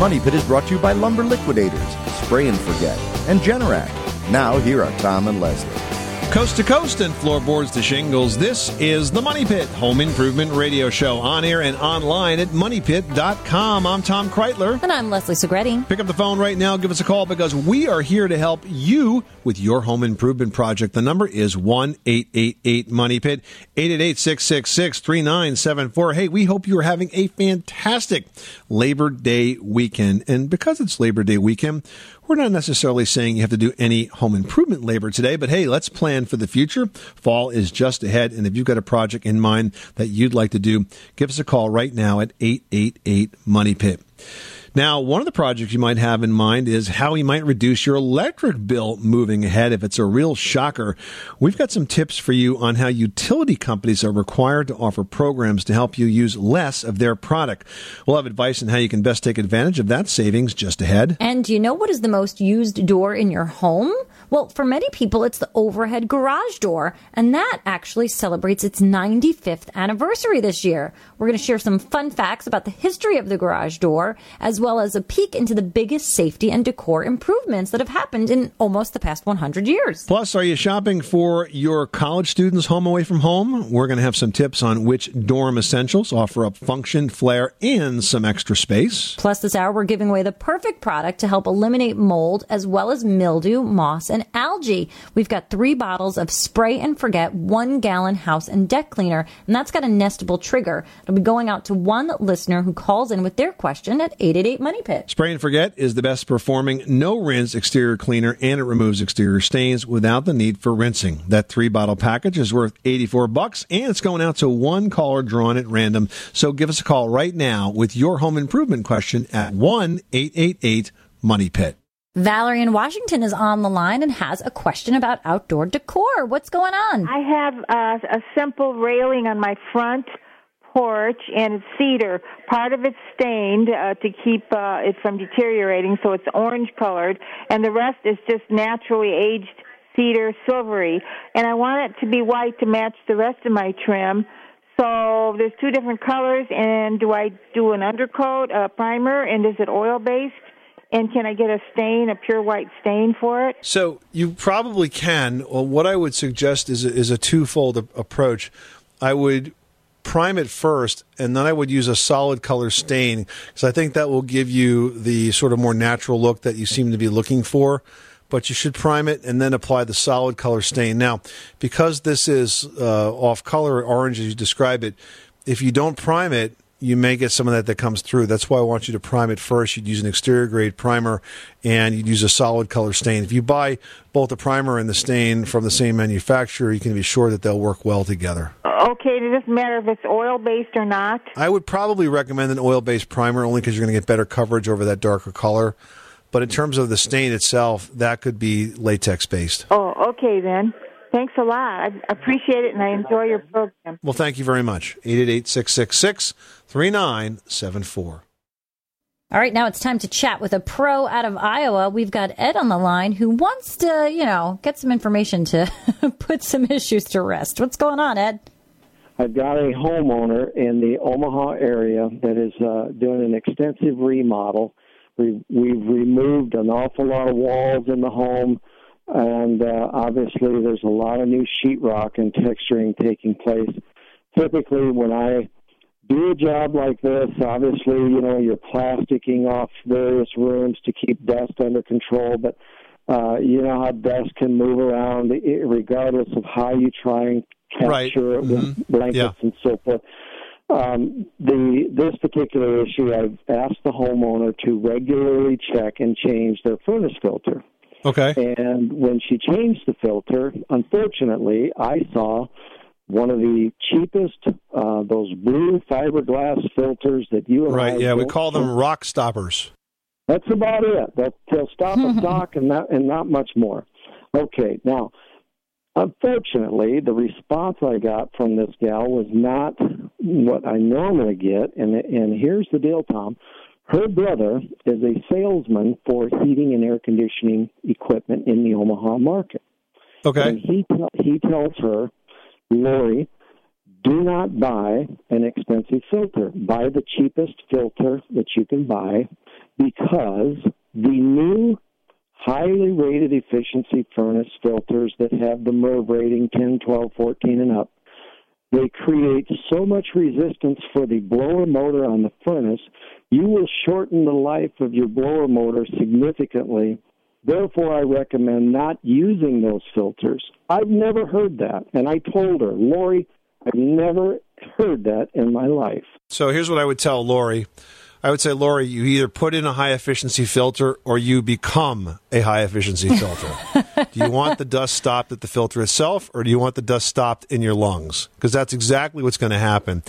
Money Pit is brought to you by Lumber Liquidators, Spray and Forget, and Generac. Now, here are Tom and Leslie. Coast to coast and floorboards to shingles, this is the Money Pit Home Improvement Radio Show on air and online at moneypit.com. I'm Tom Kraeutler. And I'm Leslie Segrete. Pick up the phone right now, give us a call because we are here to help you with your home improvement project. The number is 1 888 Money Pit, 888 666 3974. Hey, we hope you are having a fantastic Labor Day weekend. And because it's Labor Day weekend, we're not necessarily saying you have to do any home improvement labor today, but hey, let's plan for the future. Fall is just ahead, and if you've got a project in mind that you'd like to do, give us a call right now at 888 Money Pit. Now, one of the projects you might have in mind is how you might reduce your electric bill moving ahead if it's a real shocker. We've got some tips for you on how utility companies are required to offer programs to help you use less of their product. We'll have advice on how you can best take advantage of that savings just ahead. And do you know what is the most used door in your home? Well, for many people, it's the overhead garage door, and that actually celebrates its 95th anniversary this year. We're going to share some fun facts about the history of the garage door, as well as a peek into the biggest safety and decor improvements that have happened in almost the past 100 years. Plus, are you shopping for your college students home away from home? We're going to have some tips on which dorm essentials offer up function, flair, and some extra space. Plus, this hour, we're giving away the perfect product to help eliminate mold as well as mildew, moss, and algae. We've got three bottles of spray and forget one gallon house and deck cleaner, and that's got a nestable trigger. It'll be going out to one listener who calls in with their question at 888 Money Pit. Spray and Forget is the best performing no rinse exterior cleaner and it removes exterior stains without the need for rinsing. That three bottle package is worth 84 bucks and it's going out to one caller drawn at random. So give us a call right now with your home improvement question at 1 888 Money Pit. Valerie in Washington is on the line and has a question about outdoor decor. What's going on? I have uh, a simple railing on my front porch and it's cedar. Part of it's stained uh, to keep uh, it from deteriorating, so it's orange colored, and the rest is just naturally aged cedar silvery. And I want it to be white to match the rest of my trim. So there's two different colors, and do I do an undercoat, a primer, and is it oil based? And can I get a stain, a pure white stain for it? So you probably can. Well, what I would suggest is a, is a twofold approach. I would prime it first, and then I would use a solid color stain because I think that will give you the sort of more natural look that you seem to be looking for. But you should prime it and then apply the solid color stain. Now, because this is uh, off color orange as you describe it, if you don't prime it, you may get some of that that comes through. That's why I want you to prime it first. You'd use an exterior grade primer and you'd use a solid color stain. If you buy both the primer and the stain from the same manufacturer, you can be sure that they'll work well together. Okay, it doesn't matter if it's oil based or not. I would probably recommend an oil based primer only because you're going to get better coverage over that darker color. But in terms of the stain itself, that could be latex based. Oh, okay then. Thanks a lot. I appreciate it and I enjoy your program. Well, thank you very much. 888 666 3974. All right, now it's time to chat with a pro out of Iowa. We've got Ed on the line who wants to, you know, get some information to put some issues to rest. What's going on, Ed? I've got a homeowner in the Omaha area that is uh, doing an extensive remodel. We, we've removed an awful lot of walls in the home, and uh, obviously there's a lot of new sheetrock and texturing taking place. Typically, when I do a job like this, obviously, you know, you're plasticking off various rooms to keep dust under control, but uh, you know how dust can move around regardless of how you try and capture Right. it with Mhm. blankets Yeah. and so forth. Um, the this particular issue, I've asked the homeowner to regularly check and change their furnace filter. Okay. And when she changed the filter, unfortunately, I saw one of the cheapest, uh, those blue fiberglass filters that you and I Right. Yeah, we call them rock stoppers. That's about it. They'll, they'll stop a dock and not and not much more. Okay, now, unfortunately, the response I got from this gal was not what I normally get, and and here's the deal, Tom. Her brother is a salesman for heating and air conditioning equipment in the Omaha market. Okay. And he he tells her, Lori, do not buy an expensive filter. Buy the cheapest filter that you can buy. because the new highly rated efficiency furnace filters that have the MERV rating 10, 12, 14, and up, they create so much resistance for the blower motor on the furnace, you will shorten the life of your blower motor significantly. Therefore, I recommend not using those filters. I've never heard that. And I told her, Lori, I've never heard that in my life. So here's what I would tell Lori. I would say, Lori, you either put in a high efficiency filter or you become a high efficiency filter. do you want the dust stopped at the filter itself or do you want the dust stopped in your lungs? Because that's exactly what's going to happen.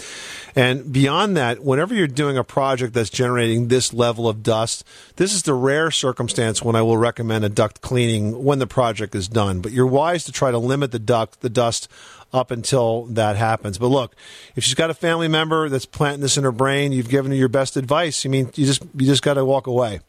And beyond that, whenever you're doing a project that's generating this level of dust, this is the rare circumstance when I will recommend a duct cleaning when the project is done. But you're wise to try to limit the duct, the dust up until that happens. But look, if she's got a family member that's planting this in her brain, you've given her your best advice. I mean, you just you just got to walk away.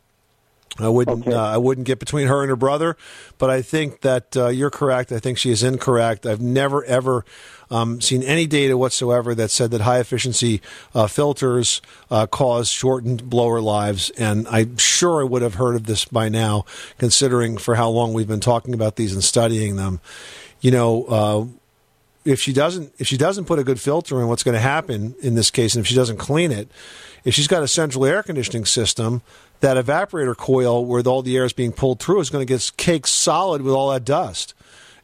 I wouldn't. Okay. Uh, I wouldn't get between her and her brother, but I think that uh, you're correct. I think she is incorrect. I've never ever um, seen any data whatsoever that said that high efficiency uh, filters uh, cause shortened blower lives, and I'm sure I would have heard of this by now, considering for how long we've been talking about these and studying them. You know uh, if she doesn't if she doesn't put a good filter in, what's going to happen in this case, and if she doesn't clean it, if she's got a central air conditioning system, that evaporator coil where all the air is being pulled through is going to get caked solid with all that dust.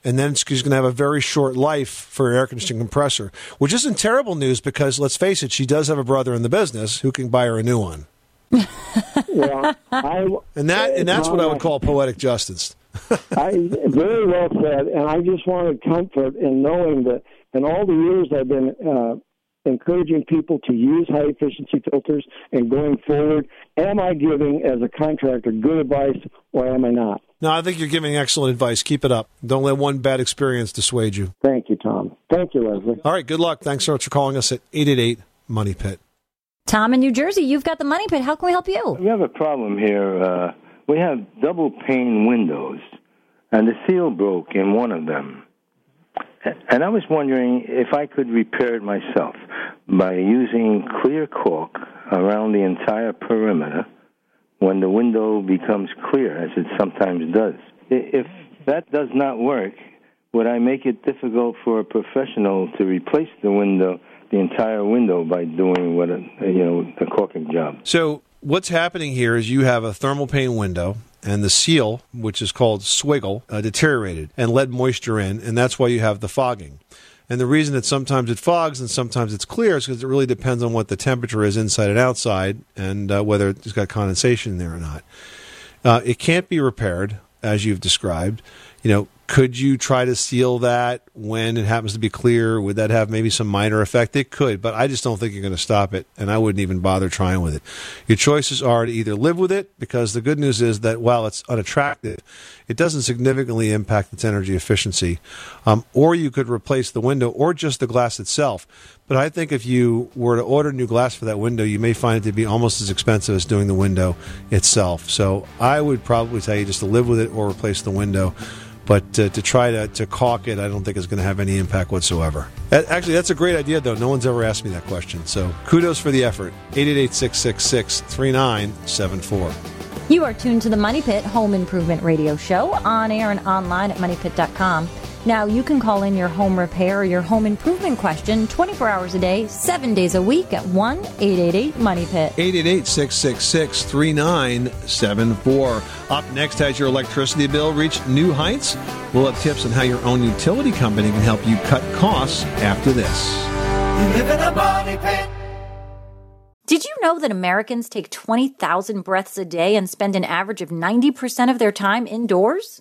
And then she's going to have a very short life for an air conditioning compressor, which isn't terrible news because let's face it, she does have a brother in the business who can buy her a new one. yeah, I, and that and that's what I would call poetic justice. I very well said, and I just wanted comfort in knowing that in all the years I've been uh, encouraging people to use high efficiency filters and going forward, am I giving as a contractor good advice or am I not? No, I think you're giving excellent advice. Keep it up. Don't let one bad experience dissuade you. Thank you, Tom. Thank you, Leslie. All right, good luck. Thanks so much for calling us at 888 Money Pit. Tom in New Jersey, you've got the Money Pit. How can we help you? We have a problem here. Uh, we have double pane windows, and the seal broke in one of them. And I was wondering if I could repair it myself by using clear caulk around the entire perimeter when the window becomes clear, as it sometimes does. If that does not work, would I make it difficult for a professional to replace the window, the entire window, by doing what a you know a caulking job? So what's happening here is you have a thermal pane window and the seal, which is called swiggle, uh, deteriorated and let moisture in, and that's why you have the fogging. And the reason that sometimes it fogs and sometimes it's clear is because it really depends on what the temperature is inside and outside and uh, whether it's got condensation there or not. Uh, it can't be repaired, as you've described. You know, could you try to seal that when it happens to be clear? Would that have maybe some minor effect? It could, but I just don't think you're going to stop it, and I wouldn't even bother trying with it. Your choices are to either live with it, because the good news is that while it's unattractive, it doesn't significantly impact its energy efficiency, um, or you could replace the window or just the glass itself. But I think if you were to order new glass for that window, you may find it to be almost as expensive as doing the window itself. So I would probably tell you just to live with it or replace the window. But uh, to try to, to caulk it, I don't think is going to have any impact whatsoever. Actually, that's a great idea, though. No one's ever asked me that question. So kudos for the effort. 888 666 3974. You are tuned to the Money Pit Home Improvement Radio Show on air and online at moneypit.com. Now, you can call in your home repair or your home improvement question 24 hours a day, seven days a week at 1 888 Money Pit. 888 666 3974. Up next, has your electricity bill reached new heights? We'll have tips on how your own utility company can help you cut costs after this. You live in a money pit. Did you know that Americans take 20,000 breaths a day and spend an average of 90% of their time indoors?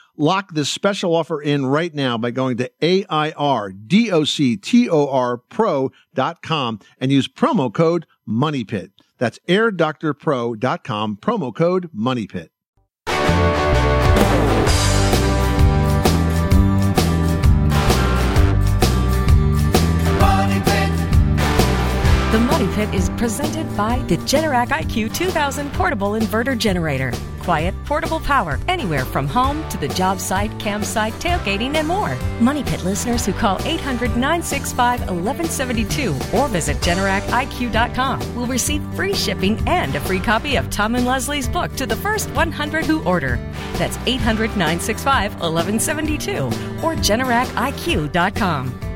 Lock this special offer in right now by going to AIRDOCTOR and use promo code MONEYPIT. That's airdoctorpro.com, promo code MONEYPIT. The Money Pit is presented by the Generac IQ 2000 portable inverter generator. Quiet, portable power anywhere from home to the job site, campsite, tailgating, and more. Money Pit listeners who call 800 965 1172 or visit GeneracIQ.com will receive free shipping and a free copy of Tom and Leslie's book to the first 100 who order. That's 800 965 1172 or GeneracIQ.com.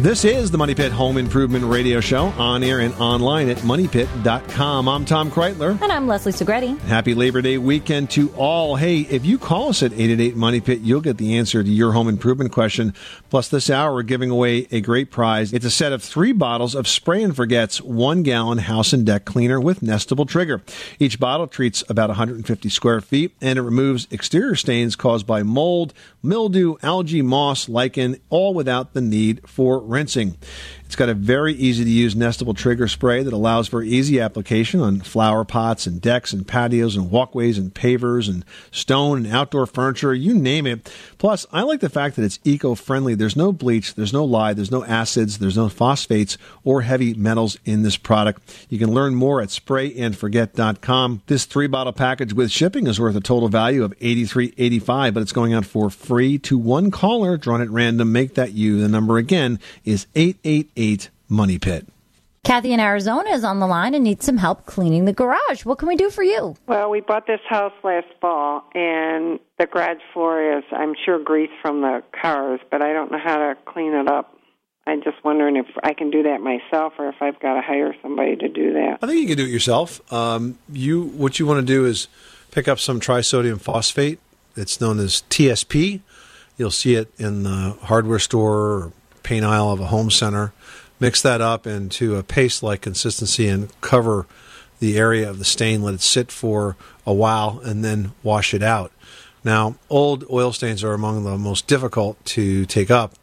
This is the Money Pit Home Improvement Radio Show on air and online at moneypit.com. I'm Tom Kraeutler. And I'm Leslie Segrete. Happy Labor Day weekend to all. Hey, if you call us at 888 Money Pit, you'll get the answer to your home improvement question. Plus, this hour, we're giving away a great prize. It's a set of three bottles of Spray and Forget's one gallon house and deck cleaner with nestable trigger. Each bottle treats about 150 square feet and it removes exterior stains caused by mold, mildew, algae, moss, lichen, all without the need for rinsing. It's got a very easy to use nestable trigger spray that allows for easy application on flower pots and decks and patios and walkways and pavers and stone and outdoor furniture, you name it. Plus, I like the fact that it's eco friendly. There's no bleach, there's no lye, there's no acids, there's no phosphates or heavy metals in this product. You can learn more at sprayandforget.com. This three bottle package with shipping is worth a total value of $83.85, but it's going out for free to one caller drawn at random. Make that you. The number again is 888 Money Pit. Kathy in Arizona is on the line and needs some help cleaning the garage. What can we do for you? Well, we bought this house last fall, and the garage floor is, I'm sure, grease from the cars, but I don't know how to clean it up. I'm just wondering if I can do that myself, or if I've got to hire somebody to do that. I think you can do it yourself. Um, you what you want to do is pick up some trisodium phosphate. It's known as TSP. You'll see it in the hardware store or paint aisle of a home center. Mix that up into a paste like consistency and cover the area of the stain. Let it sit for a while and then wash it out. Now, old oil stains are among the most difficult to take up,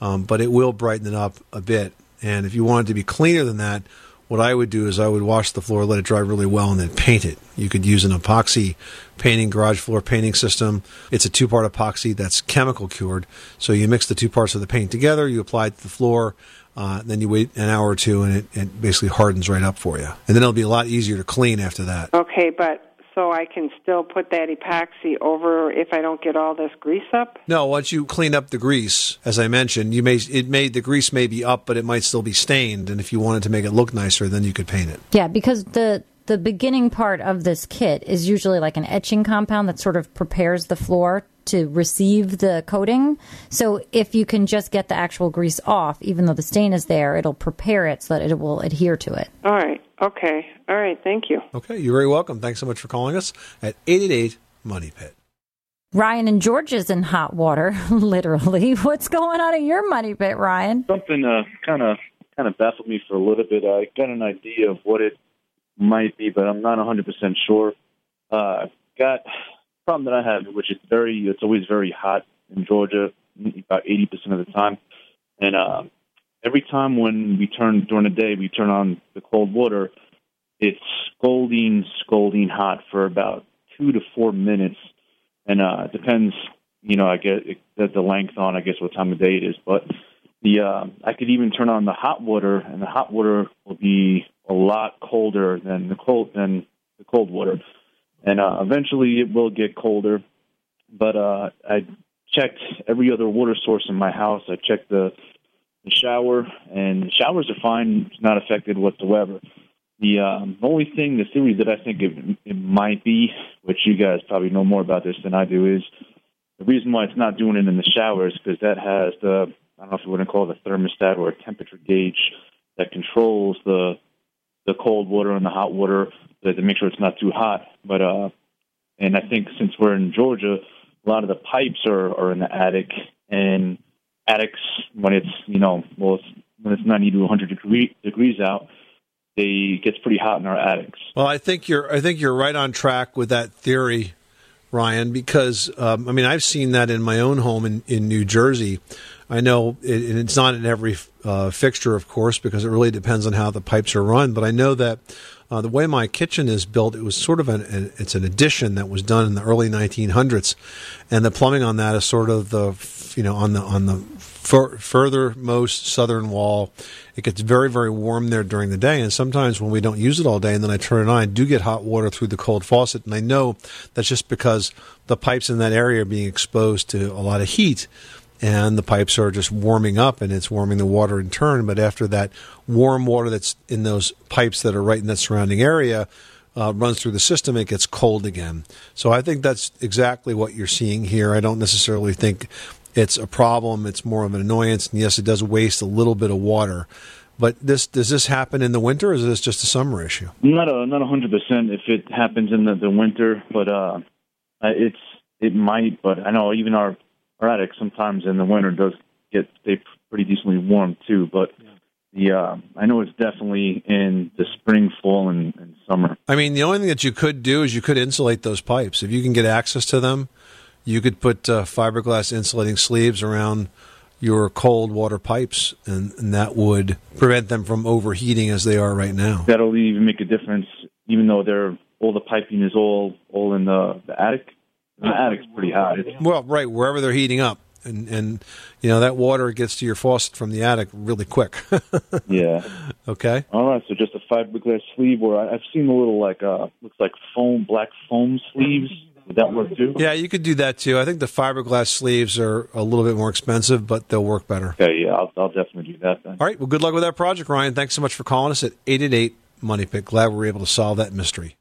um, but it will brighten it up a bit. And if you want it to be cleaner than that, what I would do is I would wash the floor, let it dry really well, and then paint it. You could use an epoxy painting, garage floor painting system. It's a two part epoxy that's chemical cured. So you mix the two parts of the paint together, you apply it to the floor, uh, then you wait an hour or two, and it, it basically hardens right up for you. And then it'll be a lot easier to clean after that. Okay, but so I can still put that epoxy over if I don't get all this grease up? No, once you clean up the grease, as I mentioned, you may it may the grease may be up, but it might still be stained. And if you wanted to make it look nicer, then you could paint it. Yeah, because the the beginning part of this kit is usually like an etching compound that sort of prepares the floor to receive the coating. So if you can just get the actual grease off, even though the stain is there, it'll prepare it so that it will adhere to it. All right. Okay. All right. Thank you. Okay. You're very welcome. Thanks so much for calling us at 888 Money Pit. Ryan and George is in hot water, literally. What's going on in your money pit, Ryan? Something kind of kind of baffled me for a little bit. I got an idea of what it might be, but I'm not 100% sure. Uh, I've got a problem that I have, which is very, it's always very hot in Georgia, about 80% of the time. And uh, every time when we turn during the day, we turn on the cold water, it's scalding, scalding hot for about two to four minutes. And uh, it depends, you know, I guess it, the length on, I guess, what time of day it is. But the uh, I could even turn on the hot water, and the hot water will be a lot colder than the cold than the cold water, and uh, eventually it will get colder. But uh, I checked every other water source in my house. I checked the the shower, and the showers are fine; it's not affected whatsoever. The um, only thing, the theory that I think it, it might be, which you guys probably know more about this than I do, is the reason why it's not doing it in the showers because that has the I don't know if you want to call it a thermostat or a temperature gauge that controls the the cold water and the hot water to, make sure it's not too hot. But uh, And I think since we're in Georgia, a lot of the pipes are, are in the attic, and attics when it's you know well it's, when it's 90 to 100 degree, degrees out, they gets pretty hot in our attics. Well, I think you're I think you're right on track with that theory, Ryan. Because um, I mean, I've seen that in my own home in, in New Jersey. I know, it, it's not in every uh, fixture, of course, because it really depends on how the pipes are run. But I know that uh, the way my kitchen is built, it was sort of an, an, it's an addition that was done in the early 1900s, and the plumbing on that is sort of the you know on the on the fur, furthermost southern wall. It gets very very warm there during the day, and sometimes when we don't use it all day, and then I turn it on, I do get hot water through the cold faucet, and I know that's just because the pipes in that area are being exposed to a lot of heat and the pipes are just warming up and it's warming the water in turn. But after that warm water that's in those pipes that are right in that surrounding area uh, runs through the system, it gets cold again. So I think that's exactly what you're seeing here. I don't necessarily think it's a problem. It's more of an annoyance. And yes, it does waste a little bit of water. But this does this happen in the winter, or is this just a summer issue? Not a not hundred percent if it happens in the, the winter, but uh, it's it might. But I know even our attic sometimes in the winter does get stay pretty decently warm too. But the uh, I know it's definitely in the spring, fall, and, and summer. I mean, the only thing that you could do is you could insulate those pipes if you can get access to them. You could put uh, fiberglass insulating sleeves around your cold water pipes, and, and that would prevent them from overheating as they are right now. That'll even make a difference, even though they're all the piping is all all in the, the attic. The attic's pretty hot. It's, Well, right, wherever they're heating up. And, and you know that water gets to your faucet from the attic really quick. yeah. okay. All right. So just a fiberglass sleeve, or I- I've seen the little like uh looks like foam black foam sleeves. Would that work too? Yeah, you could do that too. I think the fiberglass sleeves are a little bit more expensive, but they'll work better. Okay. Yeah. I'll, I'll definitely do that then. All right. Well, good luck with that project, Ryan. Thanks so much for calling us at 888 Money Pit. Glad we were able to solve that mystery.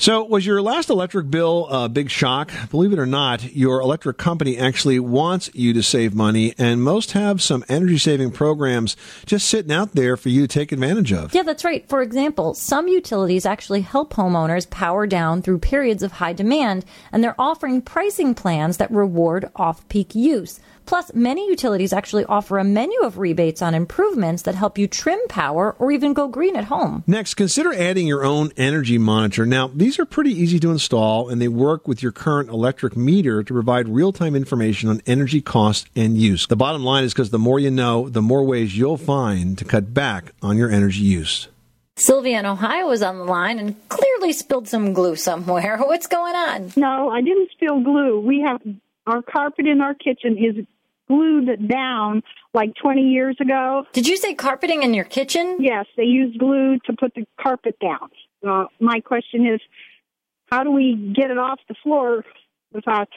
So, was your last electric bill a big shock? Believe it or not, your electric company actually wants you to save money, and most have some energy saving programs just sitting out there for you to take advantage of. Yeah, that's right. For example, some utilities actually help homeowners power down through periods of high demand, and they're offering pricing plans that reward off peak use. Plus, many utilities actually offer a menu of rebates on improvements that help you trim power or even go green at home. Next, consider adding your own energy monitor. Now, these are pretty easy to install and they work with your current electric meter to provide real time information on energy cost and use. The bottom line is because the more you know, the more ways you'll find to cut back on your energy use. Sylvia in Ohio is on the line and clearly spilled some glue somewhere. What's going on? No, I didn't spill glue. We have our carpet in our kitchen is glued down like 20 years ago. Did you say carpeting in your kitchen? Yes, they used glue to put the carpet down. Uh, my question is, how do we get it off the floor without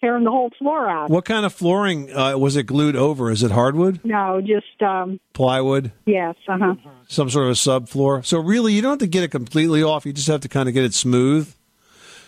tearing the whole floor out? What kind of flooring uh, was it glued over? Is it hardwood, No, just um, plywood, yes, uh huh. some sort of a subfloor? So, really, you don't have to get it completely off. You just have to kind of get it smooth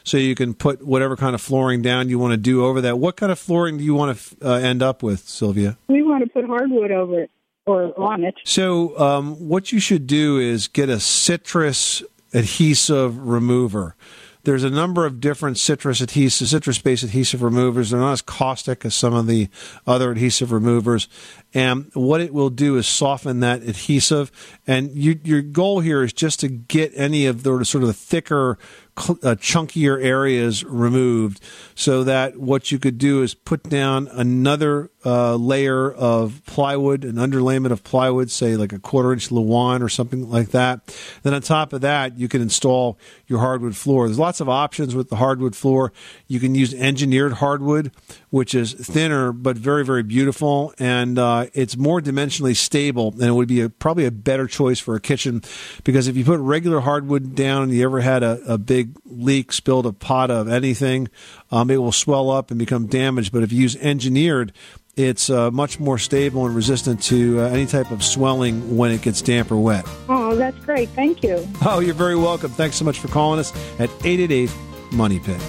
so you can put whatever kind of flooring down you want to do over that. What kind of flooring do you want to uh, end up with, Sylvia? We want to put hardwood over it or on it. So, um, what you should do is get a citrus adhesive remover. There's a number of different citrus adhesive, citrus-based adhesive removers. They're not as caustic as some of the other adhesive removers. And what it will do is soften that adhesive. And you, your goal here is just to get any of the sort of the thicker, uh, chunkier areas removed, so that what you could do is put down another uh, layer of plywood, an underlayment of plywood, say like a quarter inch Luan or something like that. Then on top of that, you can install your hardwood floor. There's lots of options with the hardwood floor. You can use engineered hardwood, which is thinner but very very beautiful, and uh, it's more dimensionally stable, and it would be a, probably a better choice for a kitchen because if you put regular hardwood down, and you ever had a, a big leak, spilled a pot of anything, um, it will swell up and become damaged. But if you use engineered, it's uh, much more stable and resistant to uh, any type of swelling when it gets damp or wet. Oh, that's great. Thank you. Oh, you're very welcome. Thanks so much for calling us at 888 Money Pit.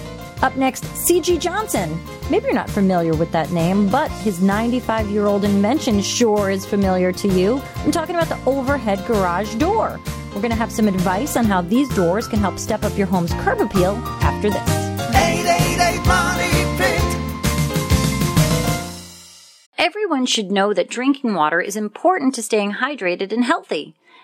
Up next, C.G. Johnson. Maybe you're not familiar with that name, but his 95 year old invention sure is familiar to you. I'm talking about the overhead garage door. We're going to have some advice on how these doors can help step up your home's curb appeal after this. Everyone should know that drinking water is important to staying hydrated and healthy.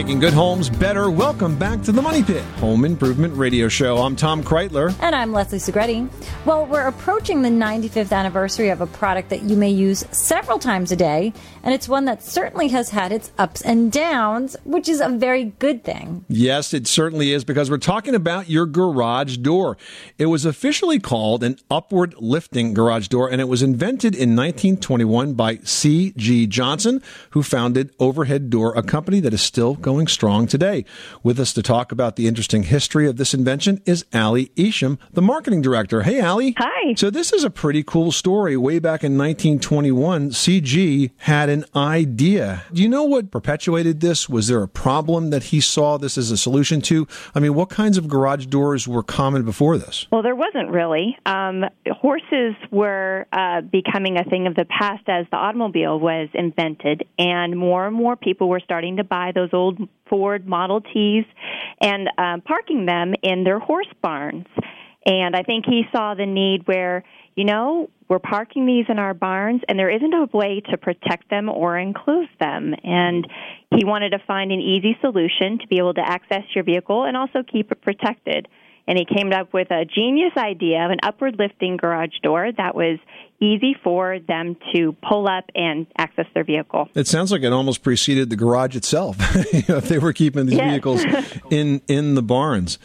Making good homes better. Welcome back to the Money Pit Home Improvement Radio Show. I'm Tom Kraeutler. And I'm Leslie Segrete. Well, we're approaching the 95th anniversary of a product that you may use several times a day, and it's one that certainly has had its ups and downs, which is a very good thing. Yes, it certainly is, because we're talking about your garage door. It was officially called an upward lifting garage door, and it was invented in 1921 by C.G. Johnson, who founded Overhead Door, a company that is still going strong today. With us to talk about the interesting history of this invention is Allie Isham, the marketing director. Hey, Allie. Hi. So this is a pretty cool story. Way back in 1921, CG had an idea. Do you know what perpetuated this? Was there a problem that he saw this as a solution to? I mean, what kinds of garage doors were common before this? Well, there wasn't really. Um, horses were uh, becoming a thing of the past as the automobile was invented, and more and more people were starting to buy those old Ford Model Ts and um, parking them in their horse barns. And I think he saw the need where, you know, we're parking these in our barns and there isn't a way to protect them or enclose them. And he wanted to find an easy solution to be able to access your vehicle and also keep it protected and he came up with a genius idea of an upward lifting garage door that was easy for them to pull up and access their vehicle. It sounds like it almost preceded the garage itself. if they were keeping these yes. vehicles in in the barns,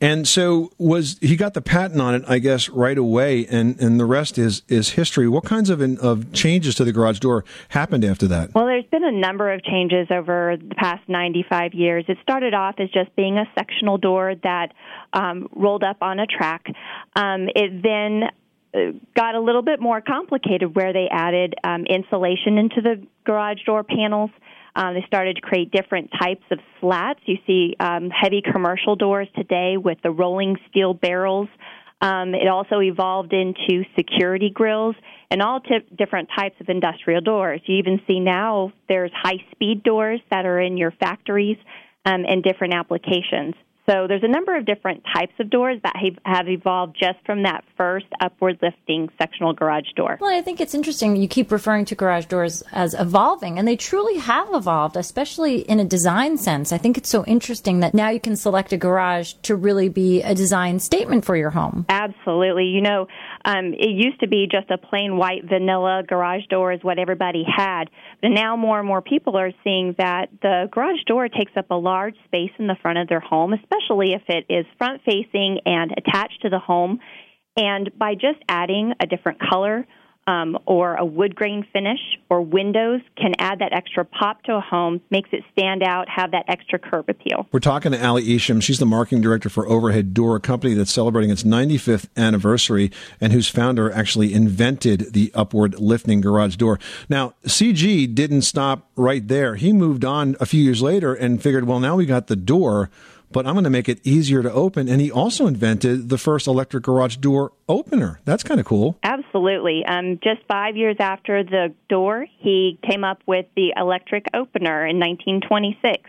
and so was he got the patent on it, I guess, right away, and and the rest is is history. What kinds of of changes to the garage door happened after that? Well, there's been a number of changes over the past 95 years. It started off as just being a sectional door that um, rolled up on a track. Um, it then got a little bit more complicated where they added um, insulation into the garage door panels. Um, they started to create different types of slats. You see um, heavy commercial doors today with the rolling steel barrels. Um, it also evolved into security grills and all t- different types of industrial doors. You even see now there's high speed doors that are in your factories um, and different applications. So there's a number of different types of doors that have evolved just from that first upward lifting sectional garage door. Well, I think it's interesting you keep referring to garage doors as evolving, and they truly have evolved, especially in a design sense. I think it's so interesting that now you can select a garage to really be a design statement for your home. Absolutely. You know, um, it used to be just a plain white vanilla garage door is what everybody had, but now more and more people are seeing that the garage door takes up a large space in the front of their home, especially if it is front facing and attached to the home. And by just adding a different color um, or a wood grain finish or windows can add that extra pop to a home, makes it stand out, have that extra curb appeal. We're talking to Ali Isham. She's the marketing director for Overhead Door, a company that's celebrating its 95th anniversary and whose founder actually invented the upward lifting garage door. Now, CG didn't stop right there. He moved on a few years later and figured, well, now we got the door but I'm going to make it easier to open. And he also invented the first electric garage door opener. That's kind of cool. Absolutely. Um, just five years after the door, he came up with the electric opener in 1926.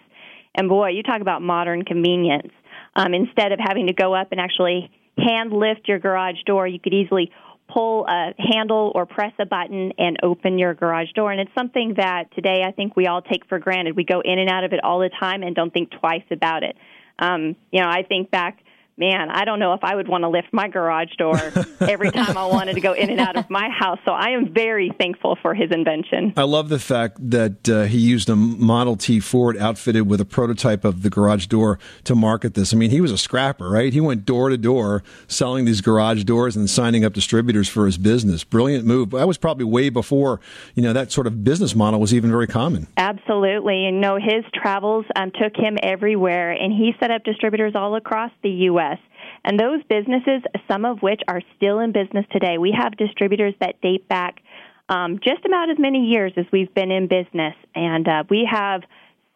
And boy, you talk about modern convenience. Um, instead of having to go up and actually hand lift your garage door, you could easily pull a handle or press a button and open your garage door. And it's something that today I think we all take for granted. We go in and out of it all the time and don't think twice about it. Um, you know, I think back man, I don't know if I would want to lift my garage door every time I wanted to go in and out of my house. So I am very thankful for his invention. I love the fact that uh, he used a Model T Ford outfitted with a prototype of the garage door to market this. I mean, he was a scrapper, right? He went door to door selling these garage doors and signing up distributors for his business. Brilliant move. That was probably way before, you know, that sort of business model was even very common. Absolutely. And no, his travels um, took him everywhere, and he set up distributors all across the U.S. And those businesses, some of which are still in business today, we have distributors that date back um, just about as many years as we've been in business. And uh, we have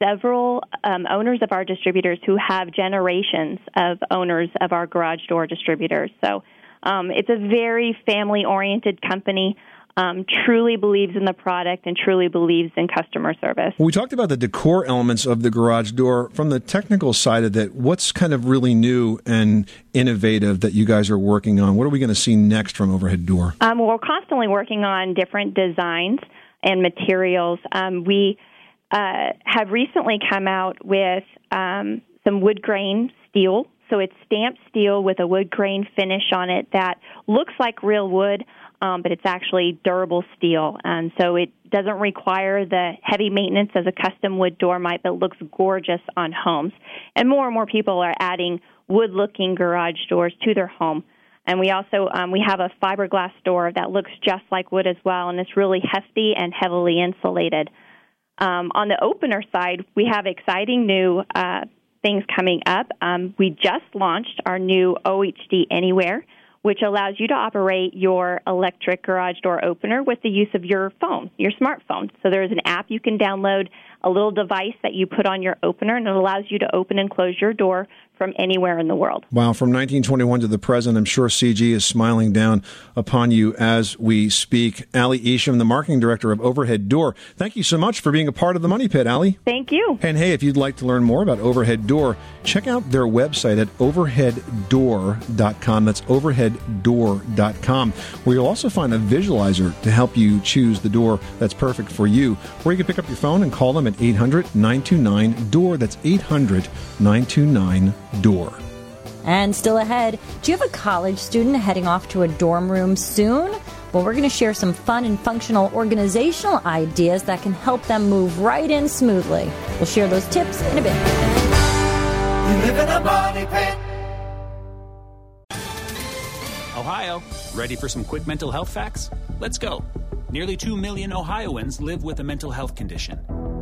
several um, owners of our distributors who have generations of owners of our garage door distributors. So um, it's a very family oriented company um, truly believes in the product and truly believes in customer service. we talked about the decor elements of the garage door. From the technical side of it, what's kind of really new and innovative that you guys are working on? What are we going to see next from Overhead Door? Um, we're constantly working on different designs and materials. Um, we uh, have recently come out with um, some wood grain steel. So it's stamped steel with a wood grain finish on it that looks like real wood, um, but it's actually durable steel, and so it doesn't require the heavy maintenance as a custom wood door might, but looks gorgeous on homes. And more and more people are adding wood-looking garage doors to their home. And we also um, we have a fiberglass door that looks just like wood as well, and it's really hefty and heavily insulated. Um, on the opener side, we have exciting new uh, things coming up. Um, we just launched our new OHD Anywhere which allows you to operate your electric garage door opener with the use of your phone, your smartphone. So there's an app you can download, a little device that you put on your opener, and it allows you to open and close your door from anywhere in the world. Wow, from 1921 to the present, I'm sure CG is smiling down upon you as we speak. Ali Isham, the marketing director of Overhead Door, thank you so much for being a part of the Money Pit, Ali. Thank you. And hey, if you'd like to learn more about Overhead Door, check out their website at overheaddoor.com. That's overheaddoor.com, where you'll also find a visualizer to help you choose the door that's perfect for you. Or you can pick up your phone and call them at 800 929 DOOR. That's 800 929 door. And still ahead, do you have a college student heading off to a dorm room soon? Well, we're going to share some fun and functional organizational ideas that can help them move right in smoothly. We'll share those tips in a bit. You live in a money pit. Ohio, ready for some quick mental health facts? Let's go. Nearly 2 million Ohioans live with a mental health condition.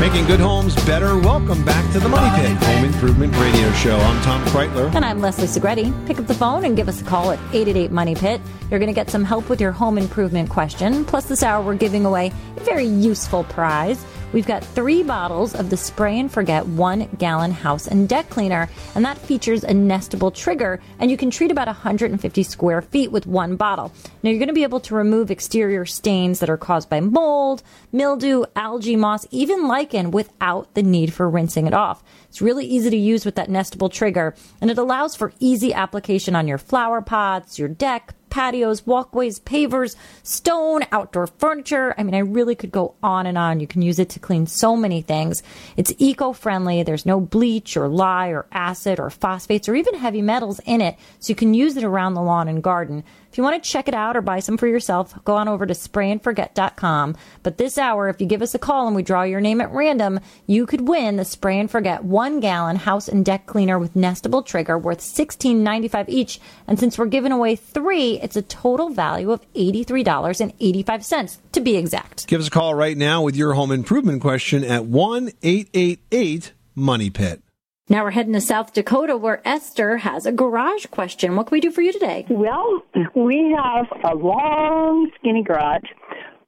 Making good homes better. Welcome back to the Money Pit Home Improvement Radio Show. I'm Tom Kraeutler. And I'm Leslie Segrete. Pick up the phone and give us a call at 888 Money Pit. You're going to get some help with your home improvement question. Plus, this hour, we're giving away a very useful prize. We've got three bottles of the Spray and Forget one gallon house and deck cleaner, and that features a nestable trigger, and you can treat about 150 square feet with one bottle. Now, you're going to be able to remove exterior stains that are caused by mold, mildew, algae, moss, even lichen without the need for rinsing it off. It's really easy to use with that nestable trigger, and it allows for easy application on your flower pots, your deck, patios, walkways, pavers, stone, outdoor furniture. I mean, I really could go on and on. You can use it to clean so many things. It's eco friendly. There's no bleach or lye or acid or phosphates or even heavy metals in it. So you can use it around the lawn and garden. If you want to check it out or buy some for yourself, go on over to sprayandforget.com. But this hour, if you give us a call and we draw your name at random, you could win the Spray and Forget one gallon house and deck cleaner with nestable trigger worth $16.95 each. And since we're giving away three, it's a total value of $83.85 to be exact. Give us a call right now with your home improvement question at 1 888 Money Pit. Now we're heading to South Dakota where Esther has a garage question. What can we do for you today? Well, we have a long, skinny garage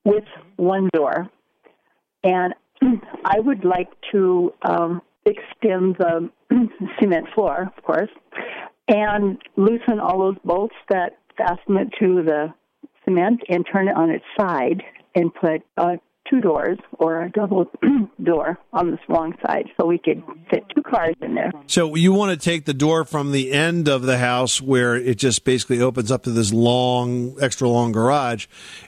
with one door. And I would like to um, extend the cement floor, of course, and loosen all those bolts that fasten it to the cement and turn it on its side and put uh, two doors or a double door on this long side so we could fit two cars in there. So you want to take the door from the end of the house where it just basically opens up to this long, extra long garage,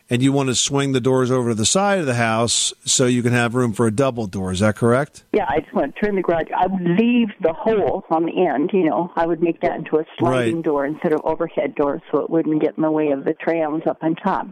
and you want to swing the doors over to the side of the house so you can have room for a double door. Is that correct? Yeah, I just want to turn the garage. I would leave the hole on the end, you know, I would make that into a sliding Right. door instead of overhead door so it wouldn't get in the way of the trams up on top.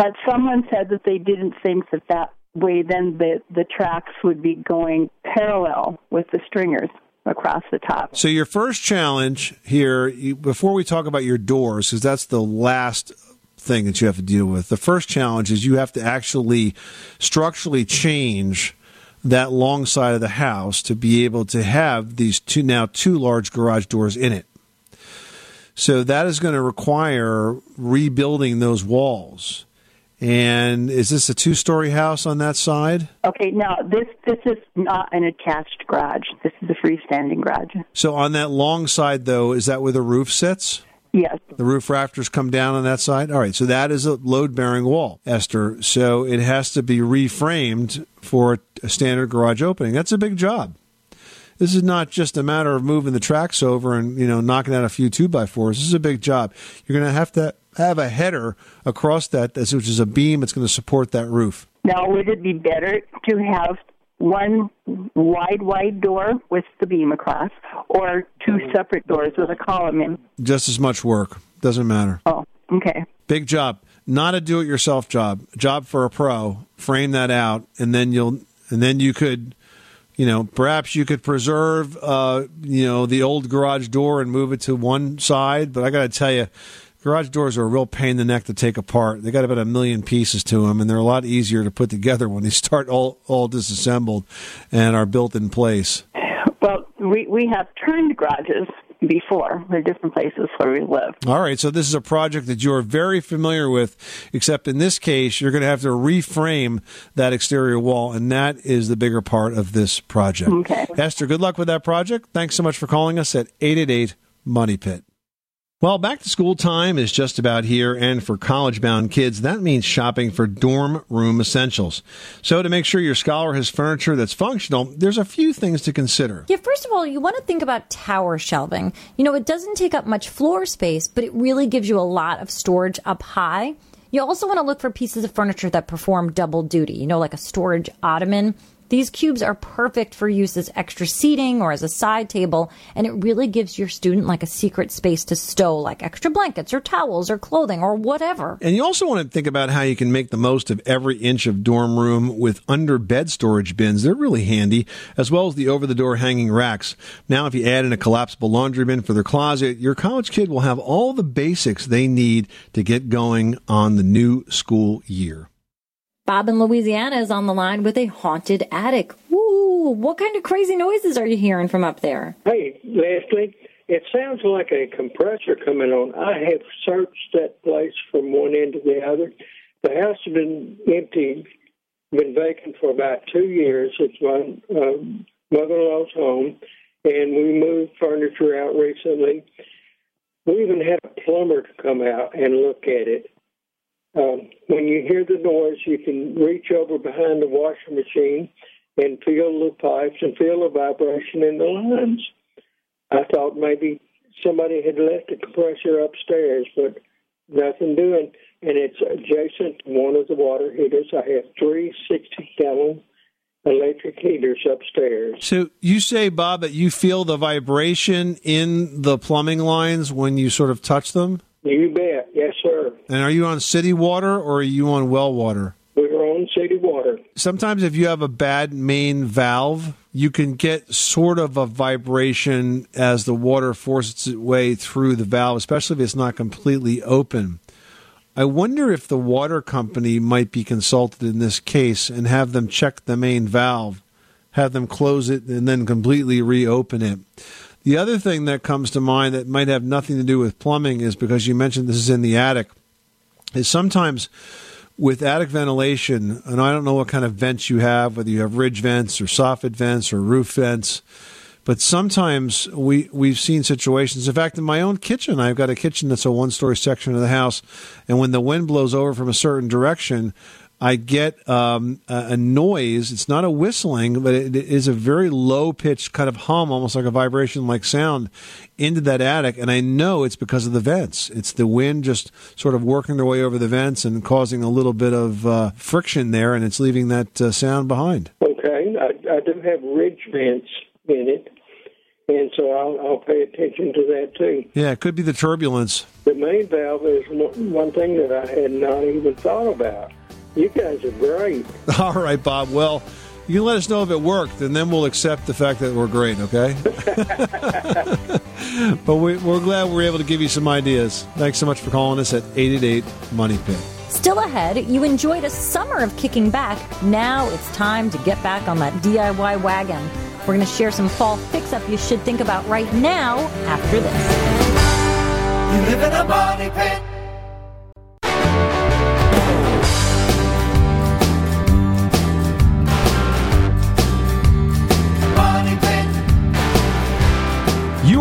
But someone said that they didn't think that that way then the the tracks would be going parallel with the stringers across the top. So your first challenge here, you, before we talk about your doors, because that's the last thing that you have to deal with. The first challenge is you have to actually structurally change that long side of the house to be able to have these two now two large garage doors in it. So that is going to require rebuilding those walls. And is this a two-story house on that side? Okay, now this this is not an attached garage. This is a freestanding garage. So on that long side, though, is that where the roof sits? Yes. The roof rafters come down on that side? All right, so that is a load bearing wall, Esther. So it has to be reframed for a standard garage opening. That's a big job. This is not just a matter of moving the tracks over and you know knocking out a few two by fours. This is a big job. You're going to have to have a header across that, which is a beam that's going to support that roof. Now, would it be better to have one wide, wide door with the beam across, or two separate doors with a column in? Just as much work. Doesn't matter. Oh, okay. Big job. Not a do-it-yourself job. Job for a pro. Frame that out, and then you'll, and then you could, you know, perhaps you could preserve, uh, you know, the old garage door and move it to one side. But I got to tell you, garage doors are a real pain in the neck to take apart. They got about a million pieces to them, and they're a lot easier to put together when they start all all disassembled and are built in place. Well, we we have turned garages before in different places where we live. All right, so this is a project that you're very familiar with, except in this case, you're going to have to reframe that exterior wall, and that is the bigger part of this project. Okay. Esther, good luck with that project. Thanks so much for calling us at 888 Money Pit. Well, back to school time is just about here, and for college bound kids, that means shopping for dorm room essentials. So, to make sure your scholar has furniture that's functional, there's a few things to consider. Yeah, first of all, you want to think about tower shelving. You know, it doesn't take up much floor space, but it really gives you a lot of storage up high. You also want to look for pieces of furniture that perform double duty, you know, like a storage ottoman. These cubes are perfect for use as extra seating or as a side table, and it really gives your student like a secret space to stow like extra blankets or towels or clothing or whatever. And you also want to think about how you can make the most of every inch of dorm room with under bed storage bins. They're really handy, as well as the over the door hanging racks. Now, if you add in a collapsible laundry bin for their closet, your college kid will have all the basics they need to get going on the new school year. Bob in Louisiana is on the line with a haunted attic. Ooh, what kind of crazy noises are you hearing from up there? Hey, Leslie, it sounds like a compressor coming on. I have searched that place from one end to the other. The house has been empty, been vacant for about two years. It's my um, mother-in-law's home, and we moved furniture out recently. We even had a plumber to come out and look at it. Um, when you hear the noise, you can reach over behind the washing machine and feel the pipes and feel the vibration in the lines. I thought maybe somebody had left the compressor upstairs, but nothing doing. And it's adjacent to one of the water heaters. I have three 60 gallon electric heaters upstairs. So you say, Bob, that you feel the vibration in the plumbing lines when you sort of touch them? You bet. Yes, sir. And are you on city water or are you on well water? We're on city water. Sometimes if you have a bad main valve, you can get sort of a vibration as the water forces its way through the valve, especially if it's not completely open. I wonder if the water company might be consulted in this case and have them check the main valve, have them close it, and then completely reopen it. The other thing that comes to mind that might have nothing to do with plumbing is because you mentioned this is in the attic, is sometimes with attic ventilation, and I don't know what kind of vents you have, whether you have ridge vents or soffit vents or roof vents, but sometimes we we've seen situations. In fact, in my own kitchen, I've got a kitchen that's a one story section of the house, and when the wind blows over from a certain direction, I get um, a, a noise. It's not a whistling, but it, it is a very low pitched kind of hum, almost like a vibration like sound into that attic. And I know it's because of the vents. It's the wind just sort of working their way over the vents and causing a little bit of uh, friction there, and it's leaving that uh, sound behind. Okay, I, I do have ridge vents in it, and so I'll, I'll pay attention to that too. Yeah, it could be the turbulence. The main valve is one one thing that I had not even thought about. You guys are great. All right, Bob. Well, you can let us know if it worked, and then we'll accept the fact that we're great, okay? but we, we're glad we were able to give you some ideas. Thanks so much for calling us at 888 Money Pit. Still ahead, you enjoyed a summer of kicking back. Now it's time to get back on that DIY wagon. We're going to share some fall fix up you should think about right now after this. You live in a money pit.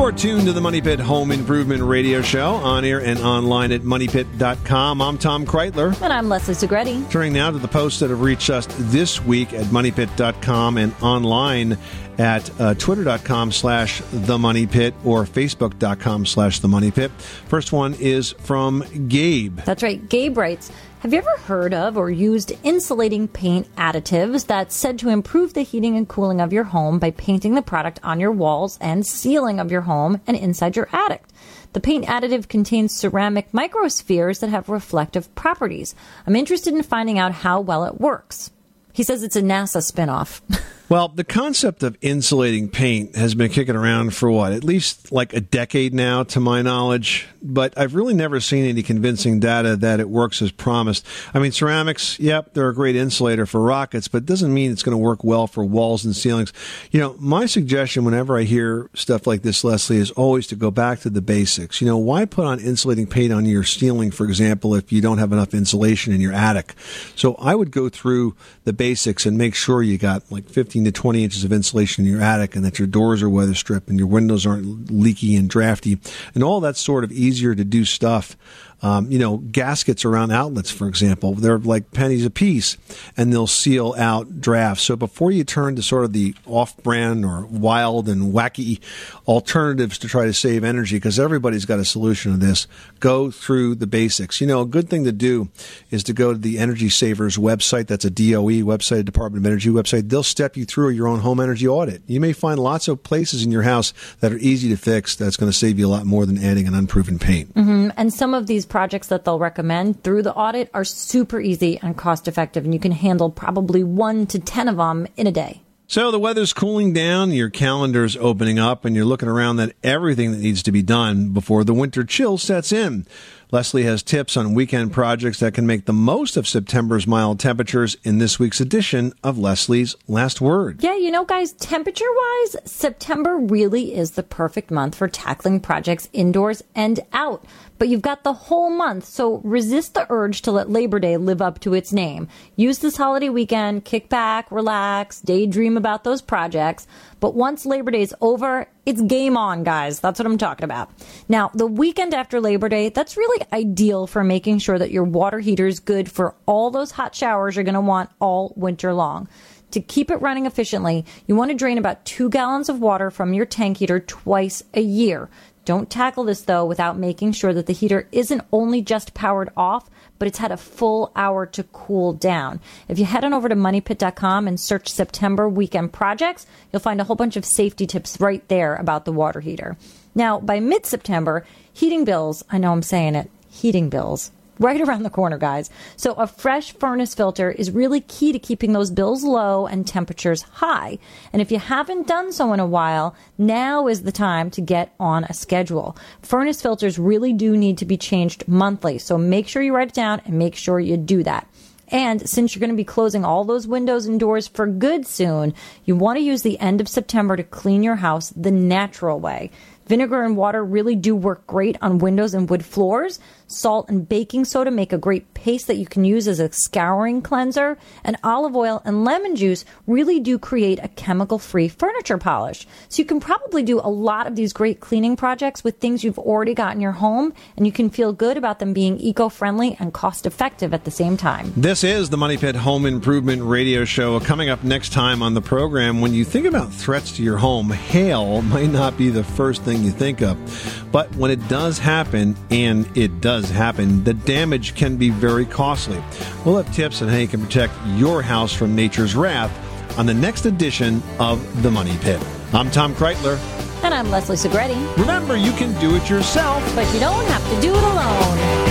Are tuned to the Money Pit Home Improvement Radio Show on air and online at moneypit.com. I'm Tom Kraeutler. And I'm Leslie Segrete. Turning now to the posts that have reached us this week at moneypit.com and online at uh, twitter.com slash the money pit or facebook.com slash the money pit. First one is from Gabe. That's right. Gabe writes Have you ever heard of or used insulating paint additives that's said to improve the heating and cooling of your home by painting the product on your walls and ceiling of your home and inside your attic? The paint additive contains ceramic microspheres that have reflective properties. I'm interested in finding out how well it works. He says it's a NASA spinoff. Well, the concept of insulating paint has been kicking around for what, at least like a decade now, to my knowledge. But I've really never seen any convincing data that it works as promised. I mean, ceramics, yep, they're a great insulator for rockets, but it doesn't mean it's going to work well for walls and ceilings. You know, my suggestion whenever I hear stuff like this, Leslie, is always to go back to the basics. You know, why put on insulating paint on your ceiling, for example, if you don't have enough insulation in your attic? So I would go through the basics and make sure you got like 15 to 20 inches of insulation in your attic and that your doors are weather stripped and your windows aren't leaky and drafty and all that sort of easier to do stuff. Um, you know, gaskets around outlets, for example, they're like pennies a piece and they'll seal out drafts. So before you turn to sort of the off brand or wild and wacky alternatives to try to save energy, because everybody's got a solution to this, go through the basics. You know, a good thing to do is to go to the Energy Savers website. That's a DOE website, a Department of Energy website. They'll step you through your own home energy audit. You may find lots of places in your house that are easy to fix that's going to save you a lot more than adding an unproven paint. hmm And some of these projects that they'll recommend through the audit are super easy and cost effective, and you can handle probably one to 10 of them in a day. So the weather's cooling down, your calendar's opening up, and you're looking around at everything that needs to be done before the winter chill sets in. Leslie has tips on weekend projects that can make the most of September's mild temperatures in this week's edition of Leslie's Last Word. Yeah, you know, guys, temperature wise, September really is the perfect month for tackling projects indoors and out. But you've got the whole month, so resist the urge to let Labor Day live up to its name. Use this holiday weekend, kick back, relax, daydream about those projects. But once Labor Day is over, it's game on, guys. That's what I'm talking about. Now, the weekend after Labor Day, that's really ideal for making sure that your water heater is good for all those hot showers you're going to want all winter long. To keep it running efficiently, you want to drain about two gallons of water from your tank heater twice a year. Don't tackle this though without making sure that the heater isn't only just powered off, but it's had a full hour to cool down. If you head on over to moneypit.com and search September weekend projects, you'll find a whole bunch of safety tips right there about the water heater. Now, by mid September, heating bills, I know I'm saying it, heating bills, right around the corner, guys. So a fresh furnace filter is really key to keeping those bills low and temperatures high. And if you haven't done so in a while, now is the time to get on a schedule. Furnace filters really do need to be changed monthly. So make sure you write it down and make sure you do that. And since you're going to be closing all those windows and doors for good soon, you want to use the end of September to clean your house the natural way. Vinegar and water really do work great on windows and wood floors. Salt and baking soda make a great paste that you can use as a scouring cleanser. And olive oil and lemon juice really do create a chemical free furniture polish. So you can probably do a lot of these great cleaning projects with things you've already got in your home, and you can feel good about them being eco friendly and cost effective at the same time. This is the Money Pit Home Improvement Radio Show. Coming up next time on the program, when you think about threats to your home, hail might not be the first thing you think of. But when it does happen, and it does happen, the damage can be very costly. We'll have tips on how you can protect your house from nature's wrath on the next edition of The Money Pit. I'm Tom Kraeutler. And I'm Leslie Segrete. Remember, you can do it yourself, but you don't have to do it alone.